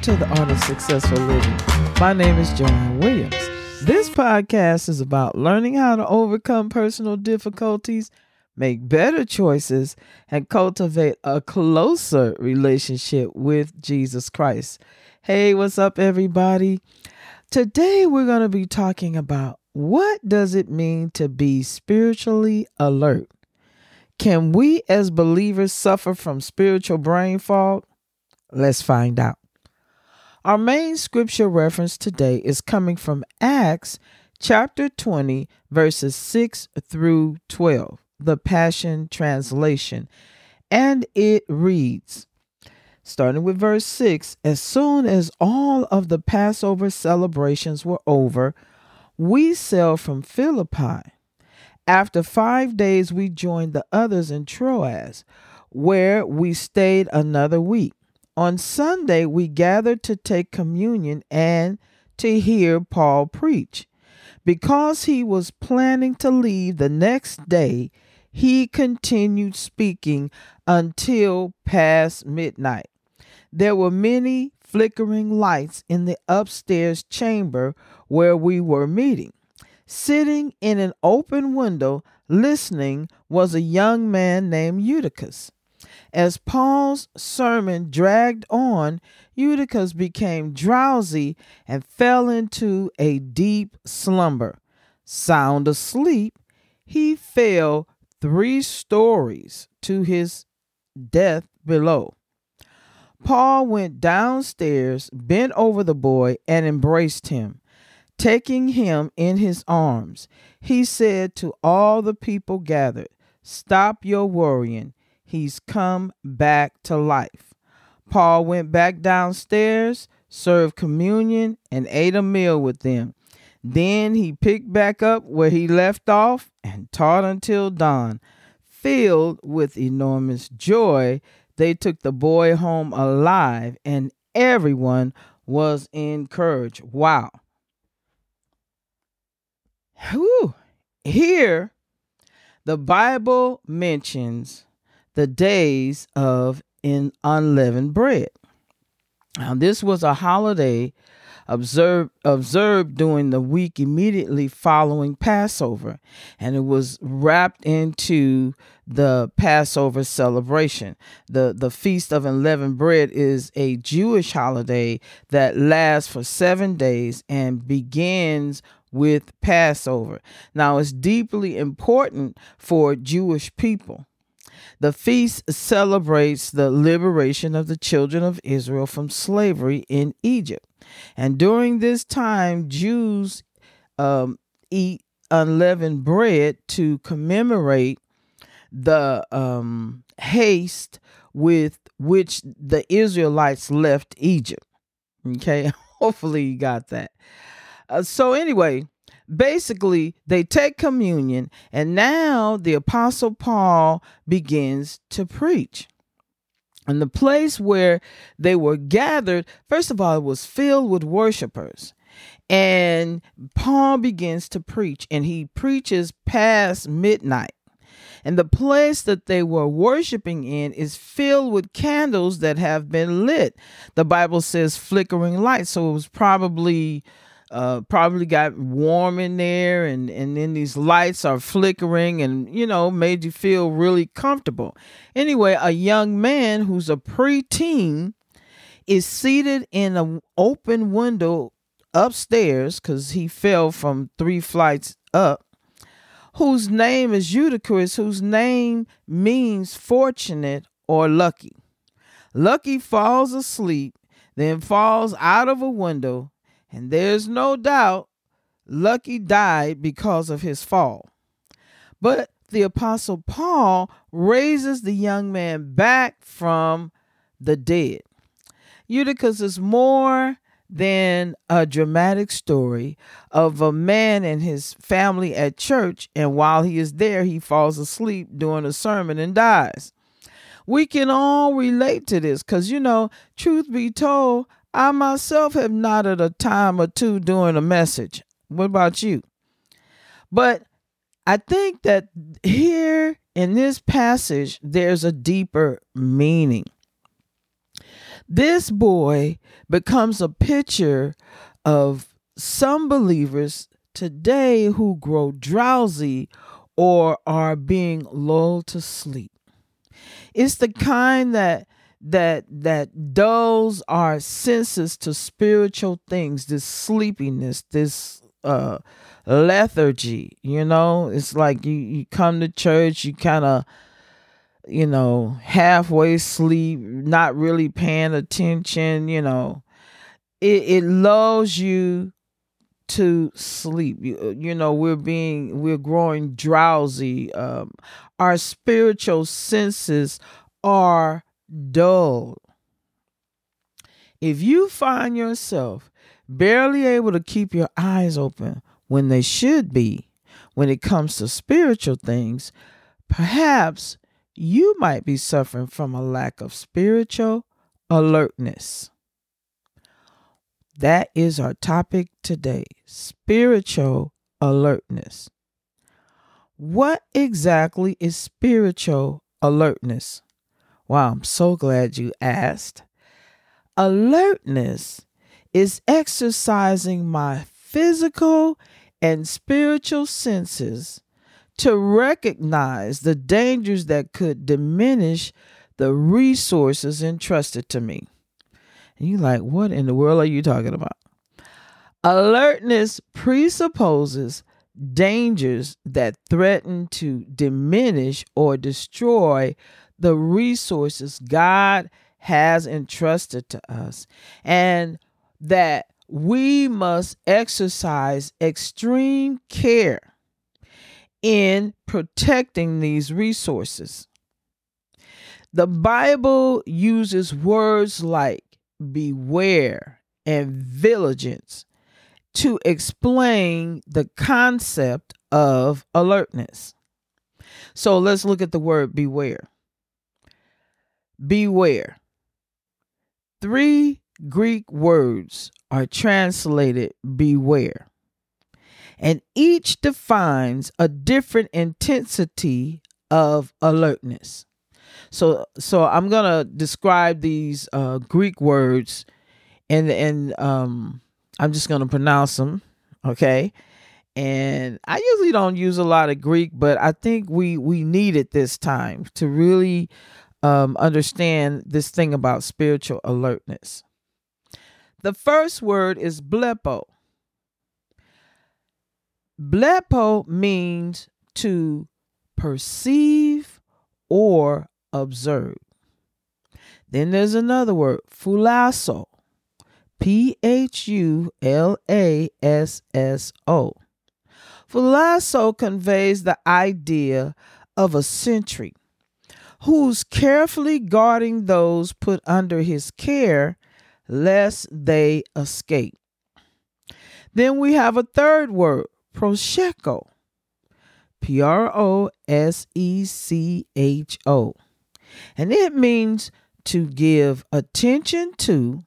Welcome to the Art of Successful Living. My name is Joanne Williams. This podcast is about learning how to overcome personal difficulties, make better choices, and cultivate a closer relationship with Jesus Christ. Hey, what's up, everybody? Today we're going to be talking about what does it mean to be spiritually alert? Can we as believers suffer from spiritual brain fog? Let's find out. Our main scripture reference today is coming from Acts chapter 20, verses 6 through 12, the Passion Translation. And it reads, starting with verse 6 As soon as all of the Passover celebrations were over, we sailed from Philippi. After five days, we joined the others in Troas, where we stayed another week. On Sunday, we gathered to take communion and to hear Paul preach. Because he was planning to leave the next day, he continued speaking until past midnight. There were many flickering lights in the upstairs chamber where we were meeting. Sitting in an open window, listening, was a young man named Eutychus. As Paul's sermon dragged on, Eutychus became drowsy and fell into a deep slumber. Sound asleep, he fell three stories to his death below. Paul went downstairs, bent over the boy, and embraced him. Taking him in his arms, he said to all the people gathered, Stop your worrying. He's come back to life. Paul went back downstairs, served communion, and ate a meal with them. Then he picked back up where he left off and taught until dawn. Filled with enormous joy, they took the boy home alive, and everyone was encouraged. Wow. Whew. Here, the Bible mentions the days of in unleavened bread. Now, this was a holiday observed observed during the week immediately following Passover, and it was wrapped into the Passover celebration. The the Feast of Unleavened Bread is a Jewish holiday that lasts for 7 days and begins with Passover. Now, it's deeply important for Jewish people the feast celebrates the liberation of the children of Israel from slavery in Egypt. And during this time, Jews um, eat unleavened bread to commemorate the um, haste with which the Israelites left Egypt. Okay, hopefully you got that. Uh, so, anyway, basically they take communion and now the apostle paul begins to preach. And the place where they were gathered first of all it was filled with worshipers. And paul begins to preach and he preaches past midnight. And the place that they were worshiping in is filled with candles that have been lit. The bible says flickering lights so it was probably uh, probably got warm in there and and then these lights are flickering and you know made you feel really comfortable anyway a young man who's a preteen is seated in an open window upstairs because he fell from three flights up whose name is Eutychus, whose name means fortunate or lucky. Lucky falls asleep, then falls out of a window and there's no doubt Lucky died because of his fall. But the Apostle Paul raises the young man back from the dead. Eutychus is more than a dramatic story of a man and his family at church, and while he is there, he falls asleep during a sermon and dies. We can all relate to this because, you know, truth be told, I myself have nodded a time or two during a message. What about you? But I think that here in this passage, there's a deeper meaning. This boy becomes a picture of some believers today who grow drowsy or are being lulled to sleep. It's the kind that that that dulls our senses to spiritual things, this sleepiness, this uh lethargy, you know? It's like you you come to church, you kind of you know, halfway sleep, not really paying attention, you know. It it lulls you to sleep. You, you know, we're being we're growing drowsy. Um, our spiritual senses are dull. If you find yourself barely able to keep your eyes open when they should be when it comes to spiritual things, perhaps you might be suffering from a lack of spiritual alertness. That is our topic today spiritual alertness. What exactly is spiritual alertness? Wow, I'm so glad you asked. Alertness is exercising my physical and spiritual senses to recognize the dangers that could diminish the resources entrusted to me. And you're like, what in the world are you talking about? Alertness presupposes dangers that threaten to diminish or destroy the resources God has entrusted to us, and that we must exercise extreme care in protecting these resources. The Bible uses words like beware and vigilance to explain the concept of alertness. So let's look at the word beware. Beware. Three Greek words are translated beware, and each defines a different intensity of alertness. So, so I'm gonna describe these uh, Greek words, and and um, I'm just gonna pronounce them, okay? And I usually don't use a lot of Greek, but I think we we need it this time to really um, understand this thing about spiritual alertness. The first word is blepo. Blepo means to perceive or observe. Then there's another word, phulasso. P H U L A S S O. Phulasso conveys the idea of a sentry who's carefully guarding those put under his care lest they escape. Then we have a third word, prosecho. P R O S E C H O. And it means to give attention to,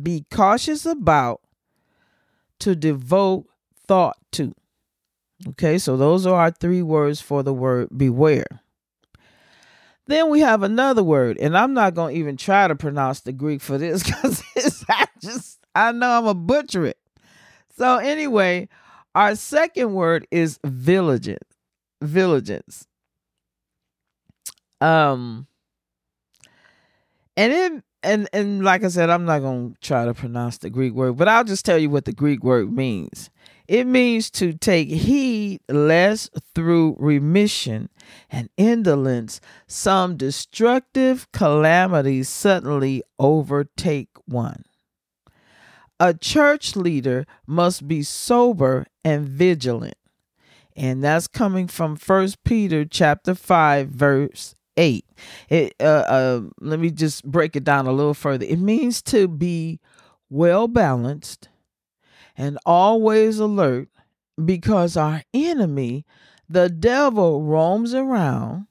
be cautious about, to devote thought to. Okay, so those are our three words for the word beware. Then we have another word, and I'm not to even try to pronounce the Greek for this because I just, I know I'm a butcher it. So, anyway, our second word is vigilance. Vigilance. Um, and it, and and like I said, I'm not gonna try to pronounce the Greek word, but I'll just tell you what the Greek word means. It means to take heed lest through remission and indolence some destructive calamities suddenly overtake one. A church leader must be sober and vigilant. And that's coming from First Peter chapter 5 verse 8. It, uh, uh, let me just break it down a little further. It means to be well balanced, and always alert because our enemy, the devil, roams around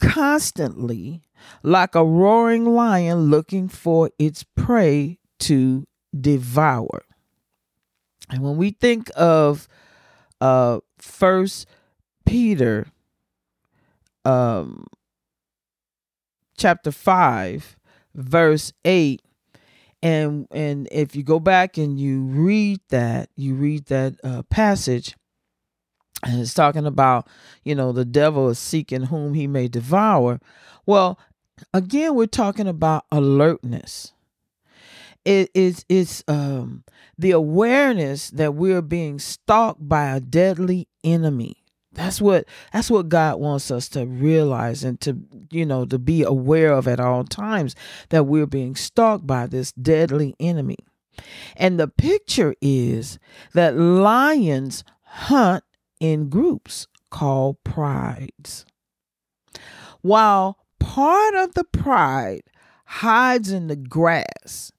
constantly like a roaring lion looking for its prey to devour. And when we think of uh first Peter um chapter 5 verse 8 and and if you go back and you read that you read that uh, passage and it's talking about you know the devil is seeking whom he may devour. Well again we're talking about alertness. It is it's um the awareness that we're being stalked by a deadly enemy that's what that's what God wants us to realize and to you know to be aware of at all times that we're being stalked by this deadly enemy. And the picture is that lions hunt in groups called prides. While part of the pride hides in the grass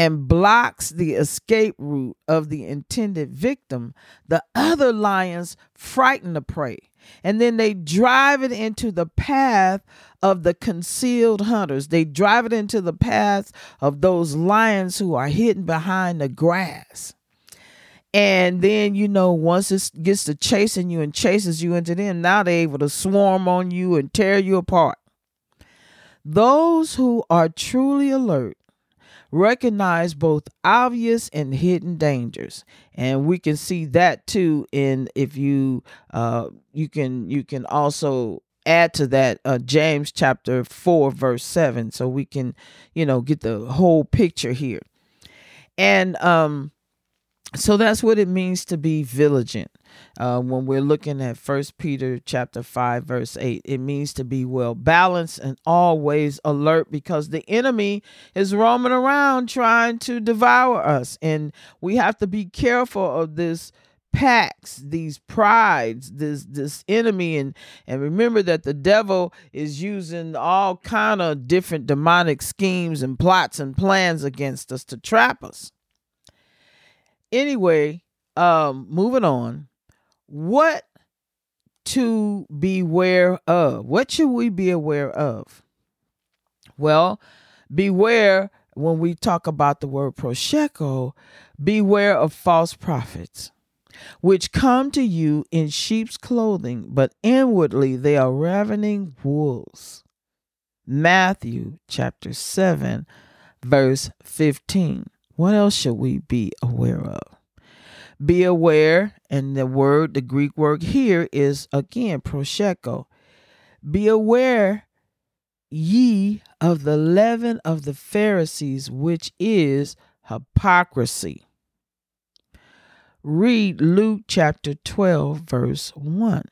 and blocks the escape route of the intended victim, the other lions frighten the prey. And then they drive it into the path of the concealed hunters. They drive it into the path of those lions who are hidden behind the grass. And then, you know, once it gets to chasing you and chases you into them, now they're able to swarm on you and tear you apart. Those who are truly alert recognize both obvious and hidden dangers. And we can see that too in if you uh you can you can also add to that uh James chapter 4 verse 7 so we can you know get the whole picture here. And um so that's what it means to be vigilant. Uh, when we're looking at first peter chapter 5 verse 8 it means to be well balanced and always alert because the enemy is roaming around trying to devour us. And we have to be careful of this packs these prides this this enemy. And and remember that the devil is using all kind of different demonic schemes and plots and plans against us to trap us anyway, um, moving on. What to beware of? What should we be aware of? Well, beware when we talk about the word prosecho, beware of false prophets, which come to you in sheep's clothing, but inwardly they are ravening wolves. Matthew chapter 7, verse 15. What else should we be aware of? Be aware, and the word, the Greek word here is again prosecho. Be aware ye of the leaven of the Pharisees, which is hypocrisy. Read Luke chapter 12, verse 1.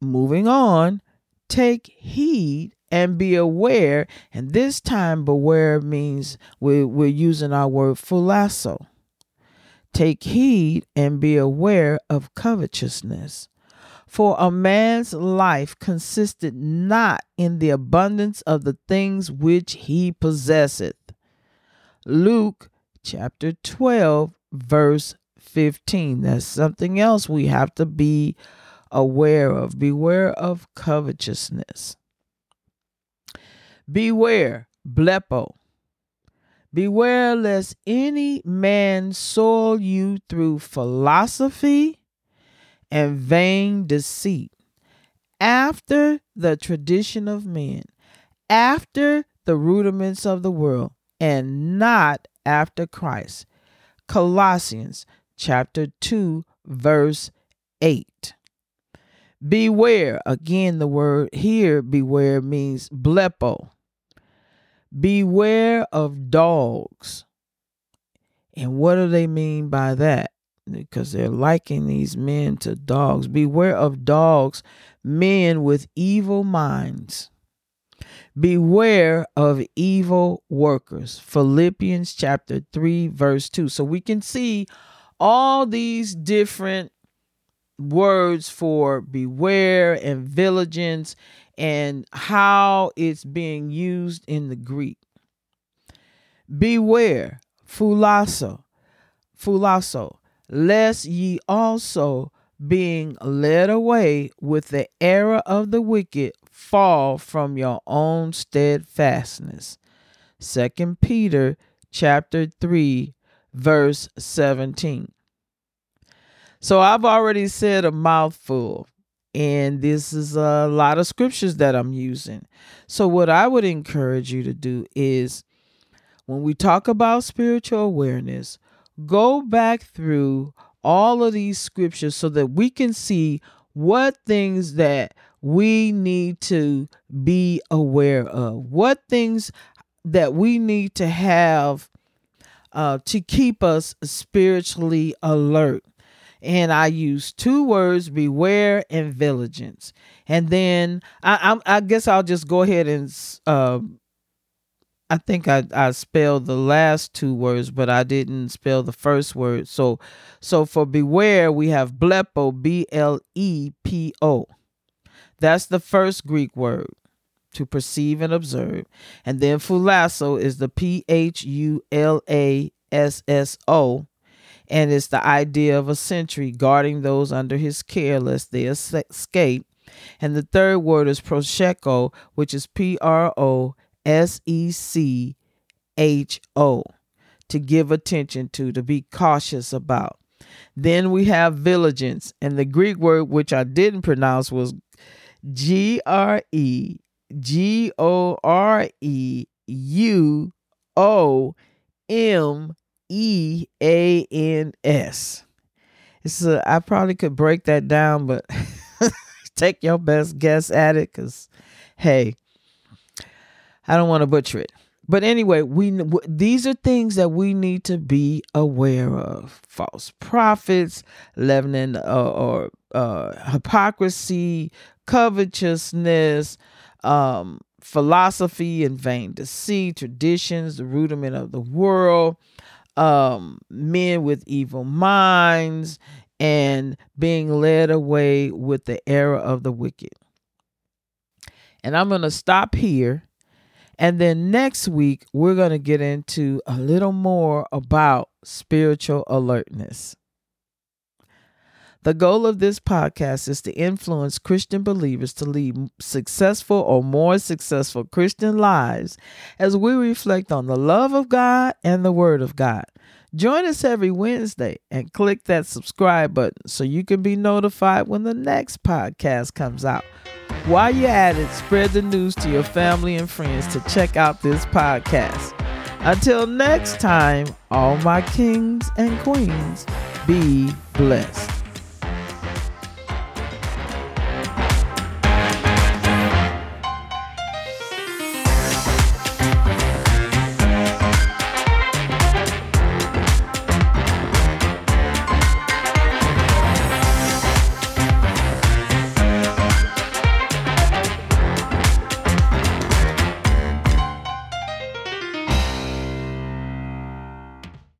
Moving on, take heed and be aware. And this time, beware means we're, we're using our word phulasso. Take heed and be aware of covetousness. For a man's life consisted not in the abundance of the things which he possesseth. Luke chapter 12, verse 15. That's something else we have to be aware of. Beware of covetousness. Beware, blepo. Beware lest any man soil you through philosophy and vain deceit, after the tradition of men, after the rudiments of the world, and not after Christ. Colossians chapter 2, verse 8. Beware, again, the word here, beware, means blepo Beware of dogs. And what do they mean by that? Because they're liking these men to dogs. Beware of dogs, men with evil minds. Beware of evil workers. Philippians chapter 3, verse 2. So we can see all these different words for beware and vigilance and how it's being used in the Greek. Beware, phulasso, phulasso, lest ye also, being led away with the error of the wicked, fall from your own steadfastness. Second Peter chapter 3 verse 17. So I've already said a mouthful and this is a lot of scriptures that I'm using. So, what I would encourage you to do is when we talk about spiritual awareness, go back through all of these scriptures so that we can see what things that we need to be aware of, what things that we need to have uh, to keep us spiritually alert. And I use two words beware and vigilance. And then I, I, I guess I'll just go ahead and uh, I think I, I spelled the last two words, but I didn't spell the first word. So so for beware, we have blepo, B L E P O. That's the first Greek word to perceive and observe. And then phulasso is the P H U L A S S O. And it's the idea of a sentry guarding those under his care lest they escape. And the third word is prosecho, which is P R O S E C H O, to give attention to, to be cautious about. Then we have vigilance, and the Greek word which I didn't pronounce was G R E G O R E U O M E A N S. It's a, I probably could break that down, but take your best guess at it because, hey, I don't want to butcher it. But anyway, we these are things that we need to be aware of: false prophets, leavening uh, or uh, hypocrisy, covetousness, um, philosophy and vain deceit, traditions, the rudiment of the world, um, men with evil minds, and being led away with the error of the wicked. And I'm going to stop here and then next week, we're going to get into a little more about spiritual alertness. The goal of this podcast is to influence Christian believers to lead successful or more successful Christian lives as we reflect on the love of God and the Word of God. Join us every Wednesday and click that subscribe button so you can be notified when the next podcast comes out. While you're at it, spread the news to your family and friends to check out this podcast. Until next time, all my kings and queens, be blessed.